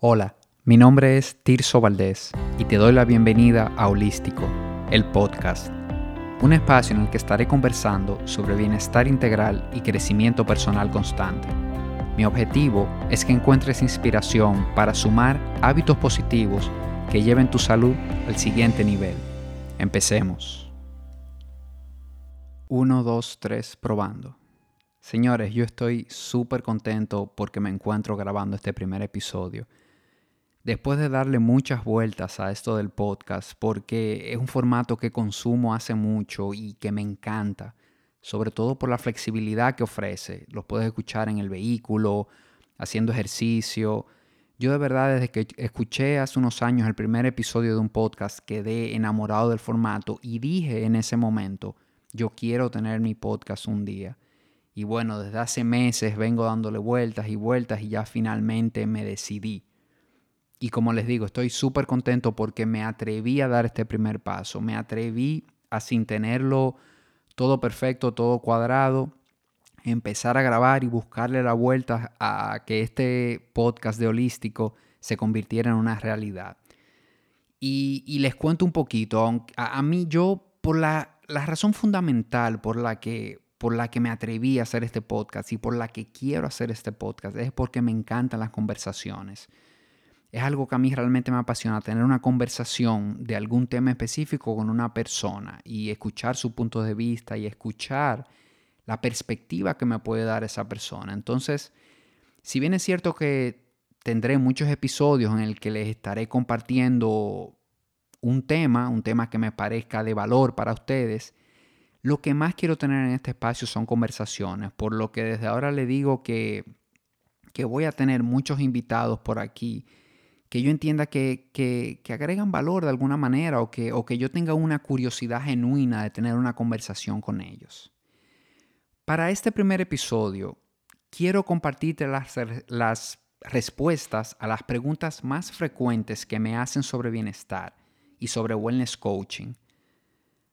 Hola, mi nombre es Tirso Valdés y te doy la bienvenida a Holístico, el podcast, un espacio en el que estaré conversando sobre bienestar integral y crecimiento personal constante. Mi objetivo es que encuentres inspiración para sumar hábitos positivos que lleven tu salud al siguiente nivel. Empecemos. 1, 2, 3, probando. Señores, yo estoy súper contento porque me encuentro grabando este primer episodio después de darle muchas vueltas a esto del podcast, porque es un formato que consumo hace mucho y que me encanta, sobre todo por la flexibilidad que ofrece. Los puedes escuchar en el vehículo, haciendo ejercicio. Yo de verdad desde que escuché hace unos años el primer episodio de un podcast quedé enamorado del formato y dije en ese momento, yo quiero tener mi podcast un día. Y bueno, desde hace meses vengo dándole vueltas y vueltas y ya finalmente me decidí. Y como les digo, estoy súper contento porque me atreví a dar este primer paso. Me atreví a sin tenerlo todo perfecto, todo cuadrado, empezar a grabar y buscarle la vuelta a que este podcast de holístico se convirtiera en una realidad. Y, les cuento un poquito, a, mí yo, por la, la, razón fundamental por la, que, por la que me atreví a hacer este podcast y por la que quiero hacer este podcast es porque me encantan las conversaciones es algo que a mí realmente me apasiona, tener una conversación de algún tema específico con una persona y escuchar su punto de vista y escuchar la perspectiva que me puede dar esa persona. Entonces, si bien es cierto que tendré muchos episodios en el que les estaré compartiendo un tema, un tema que me parezca de valor para ustedes, lo que más quiero tener en este espacio son conversaciones, por lo que desde ahora le digo que, que voy a tener muchos invitados por aquí que yo entienda que, que, agregan valor de alguna manera o que, o que yo tenga una curiosidad genuina de tener una conversación con ellos. Para este primer episodio, quiero compartirte las, las respuestas a las preguntas más frecuentes que me hacen sobre bienestar y sobre wellness coaching.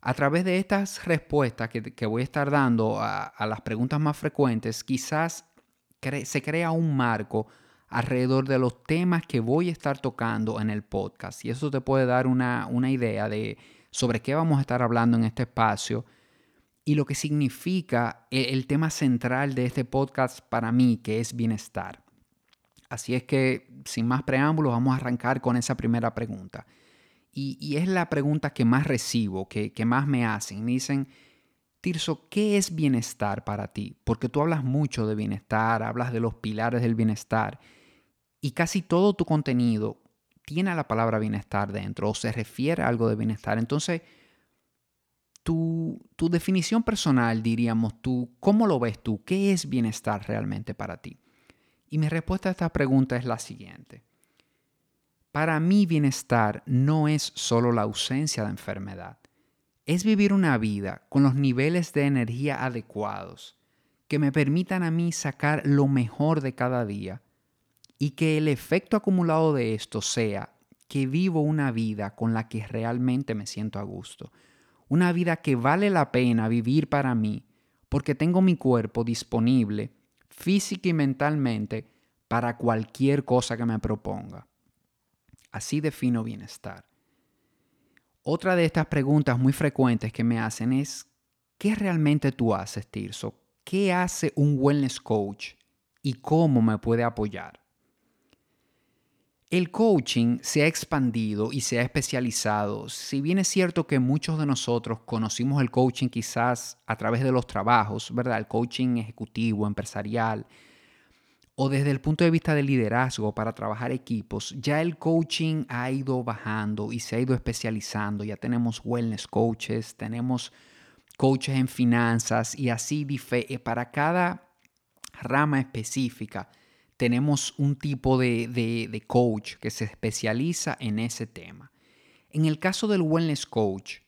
A través de estas respuestas que, que voy a estar dando a, las preguntas más frecuentes, quizás se crea un marco alrededor de los temas que voy a estar tocando en el podcast. Y eso te puede dar una, idea de sobre qué vamos a estar hablando en este espacio y lo que significa el, el, tema central de este podcast para mí, que es bienestar. Así es que, sin más preámbulos, vamos a arrancar con esa primera pregunta. Y, es la pregunta que más recibo, que, que más me hacen. Me dicen, Tirso, ¿qué es bienestar para ti? Porque tú hablas mucho de bienestar, hablas de los pilares del bienestar y casi todo tu contenido tiene la palabra bienestar dentro o se refiere a algo de bienestar. Entonces, tu, tu definición personal, diríamos tú, ¿cómo lo ves tú? ¿Qué es bienestar realmente para ti? Y mi respuesta a esta pregunta es la siguiente. Para mí bienestar no es solo la ausencia de enfermedad, es vivir una vida con los niveles de energía adecuados que me permitan a mí sacar lo mejor de cada día y que el efecto acumulado de esto sea que vivo una vida con la que realmente me siento a gusto. Una vida que vale la pena vivir para mí porque tengo mi cuerpo disponible física y mentalmente para cualquier cosa que me proponga. Así defino bienestar. Otra de estas preguntas muy frecuentes que me hacen es, ¿qué realmente tú haces, Tirso? ¿Qué hace un wellness coach y cómo me puede apoyar? El coaching se ha expandido y se ha especializado. Si bien es cierto que muchos de nosotros conocimos el coaching quizás a través de los trabajos, ¿verdad? El coaching ejecutivo, empresarial, o desde el punto de vista del liderazgo para trabajar equipos, ya el coaching ha ido bajando y se ha ido especializando. Ya tenemos wellness coaches, tenemos coaches en finanzas y así eh, para cada rama específica tenemos un tipo de, coach que se especializa en ese tema. En el caso del wellness coach,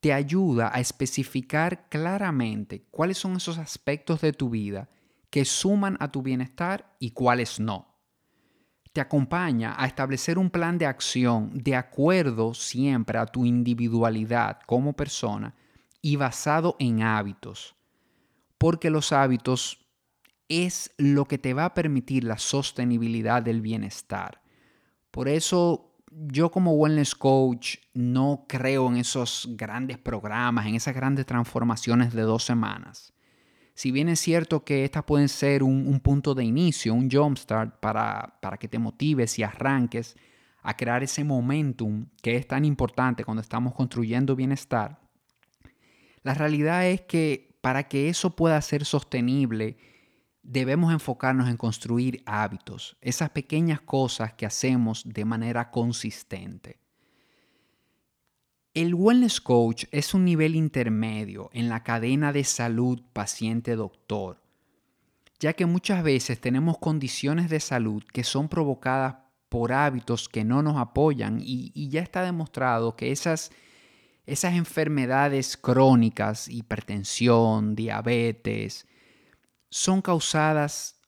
te ayuda a especificar claramente cuáles son esos aspectos de tu vida que suman a tu bienestar y cuáles no. Te acompaña a establecer un plan de acción de acuerdo siempre a tu individualidad como persona y basado en hábitos, porque los hábitos es lo que te va a permitir la sostenibilidad del bienestar. Por eso yo como wellness coach no creo en esos grandes programas, en esas grandes transformaciones de dos semanas. Si bien es cierto que estas pueden ser un, punto de inicio, un jumpstart para, para que te motives y arranques a crear ese momentum que es tan importante cuando estamos construyendo bienestar, la realidad es que para que eso pueda ser sostenible, debemos enfocarnos en construir hábitos, esas pequeñas cosas que hacemos de manera consistente. El wellness coach es un nivel intermedio en la cadena de salud paciente-doctor, ya que muchas veces tenemos condiciones de salud que son provocadas por hábitos que no nos apoyan y, ya está demostrado que esas, esas enfermedades crónicas, hipertensión, diabetes, son causadas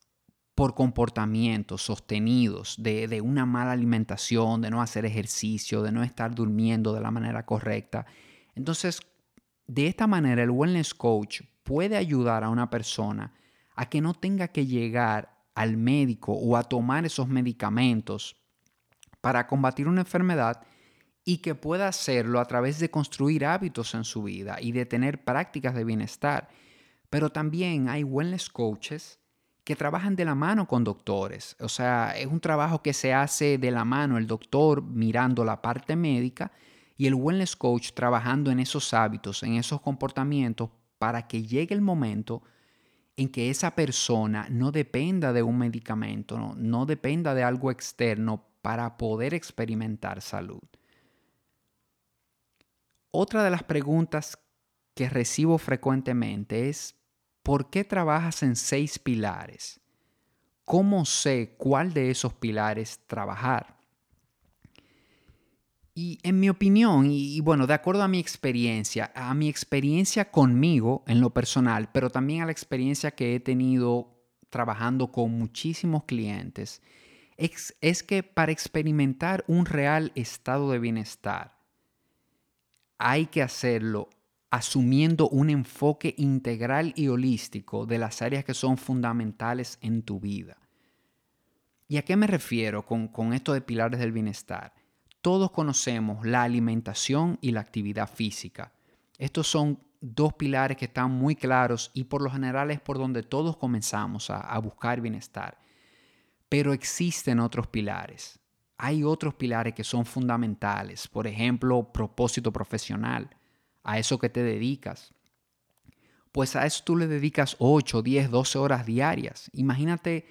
por comportamientos sostenidos de, una mala alimentación, de no hacer ejercicio, de no estar durmiendo de la manera correcta. Entonces, de esta manera, el wellness coach puede ayudar a una persona a que no tenga que llegar al médico o a tomar esos medicamentos para combatir una enfermedad y que pueda hacerlo a través de construir hábitos en su vida y de tener prácticas de bienestar. Pero también hay wellness coaches que trabajan de la mano con doctores. O sea, es un trabajo que se hace de la mano, el doctor mirando la parte médica y el wellness coach trabajando en esos hábitos, en esos comportamientos, para que llegue el momento en que esa persona no dependa de un medicamento, no, no dependa de algo externo para poder experimentar salud. Otra de las preguntas que recibo frecuentemente es, ¿por qué trabajas en seis pilares? ¿Cómo sé cuál de esos pilares trabajar? Y en mi opinión, y, bueno, de acuerdo a mi experiencia, a mi experiencia conmigo en lo personal, pero también a la experiencia que he tenido trabajando con muchísimos clientes, es, que para experimentar un real estado de bienestar, hay que hacerlo asumiendo un enfoque integral y holístico de las áreas que son fundamentales en tu vida. ¿Y a qué me refiero con, con esto de pilares del bienestar? Todos conocemos la alimentación y la actividad física. Estos son dos pilares que están muy claros y por lo general es por donde todos comenzamos a, a buscar bienestar. Pero existen otros pilares. Hay otros pilares que son fundamentales. Por ejemplo, propósito profesional a eso que te dedicas. Pues a eso tú le dedicas 8, 10, 12 horas diarias. Imagínate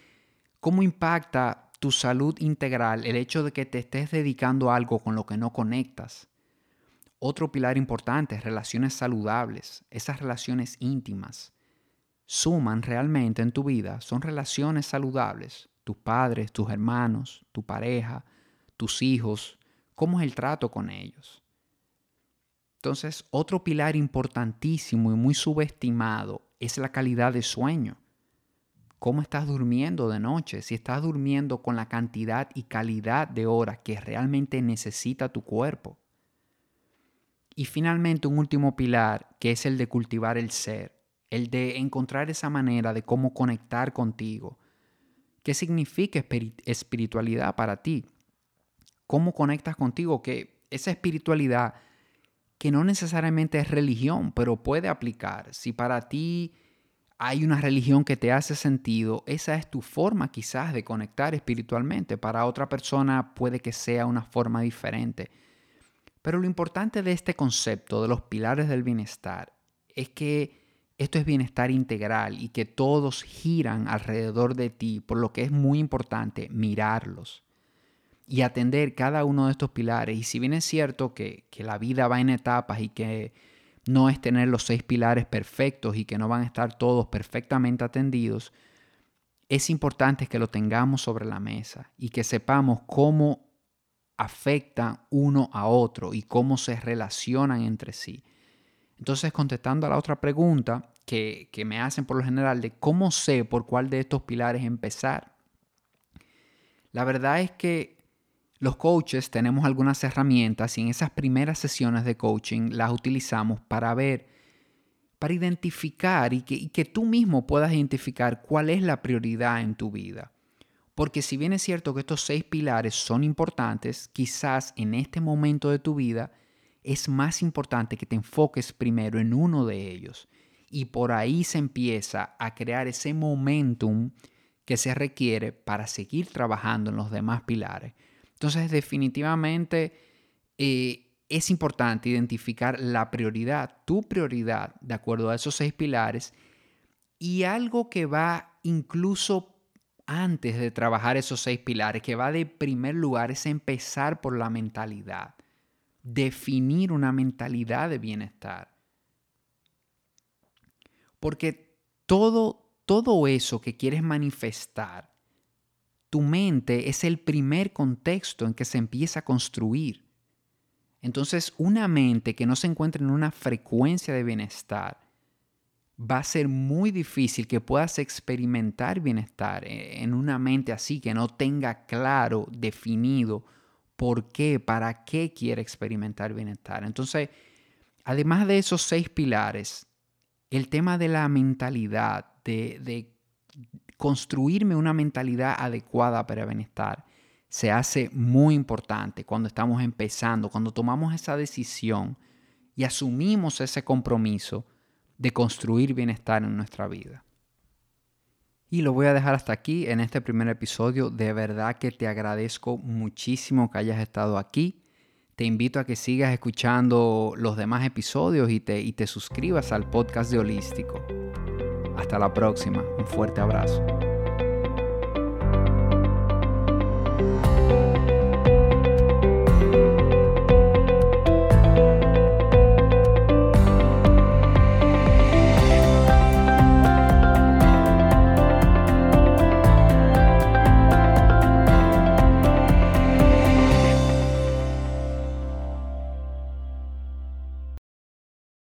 cómo impacta tu salud integral el hecho de que te estés dedicando algo con lo que no conectas. Otro pilar importante es relaciones saludables, esas relaciones íntimas. Suman realmente en tu vida, son relaciones saludables. Tus padres, tus hermanos, tu pareja, tus hijos, cómo es el trato con ellos. Entonces, otro pilar importantísimo y muy subestimado es la calidad de sueño. ¿Cómo estás durmiendo de noche? Si estás durmiendo con la cantidad y calidad de horas que realmente necesita tu cuerpo. Y finalmente un último pilar que es el de cultivar el ser, el de encontrar esa manera de cómo conectar contigo. ¿Qué significa espiritualidad para ti? ¿Cómo conectas contigo? Que esa espiritualidad que no necesariamente es religión, pero puede aplicar. Si para ti hay una religión que te hace sentido, esa es tu forma quizás de conectar espiritualmente. Para otra persona puede que sea una forma diferente. Pero lo importante de este concepto de los pilares del bienestar es que esto es bienestar integral y que todos giran alrededor de ti, por lo que es muy importante mirarlos y atender cada uno de estos pilares. Y si bien es cierto que, la vida va en etapas y que no es tener los seis pilares perfectos y que no van a estar todos perfectamente atendidos, es importante que lo tengamos sobre la mesa y que sepamos cómo afectan uno a otro y cómo se relacionan entre sí. Entonces, contestando a la otra pregunta que, que me hacen por lo general de cómo sé por cuál de estos pilares empezar, la verdad es que los coaches tenemos algunas herramientas y en esas primeras sesiones de coaching las utilizamos para ver, para identificar y que, tú mismo puedas identificar cuál es la prioridad en tu vida. Porque si bien es cierto que estos seis pilares son importantes, quizás en este momento de tu vida es más importante que te enfoques primero en uno de ellos. Y por ahí se empieza a crear ese momentum que se requiere para seguir trabajando en los demás pilares. Entonces definitivamente eh, es importante identificar la prioridad, tu prioridad, de acuerdo a esos seis pilares, y algo que va incluso antes de trabajar esos seis pilares, que va de primer lugar, es empezar por la mentalidad. Definir una mentalidad de bienestar. Porque todo, todo eso que quieres manifestar, tu mente es el primer contexto en que se empieza a construir. Entonces, una mente que no se encuentra en una frecuencia de bienestar, va a ser muy difícil que puedas experimentar bienestar eh, en una mente así, que no tenga claro, definido por qué, para qué quiere experimentar bienestar. Entonces, además de esos seis pilares, el tema de la mentalidad, de, de construirme una mentalidad adecuada para bienestar, se hace muy importante cuando estamos empezando, cuando tomamos esa decisión y asumimos ese compromiso de construir bienestar en nuestra vida. Y lo voy a dejar hasta aquí en este primer episodio. De verdad que te agradezco muchísimo que hayas estado aquí. Te invito a que sigas escuchando los demás episodios y te, y te suscribas al podcast de Holístico. Hasta la próxima. Un fuerte abrazo.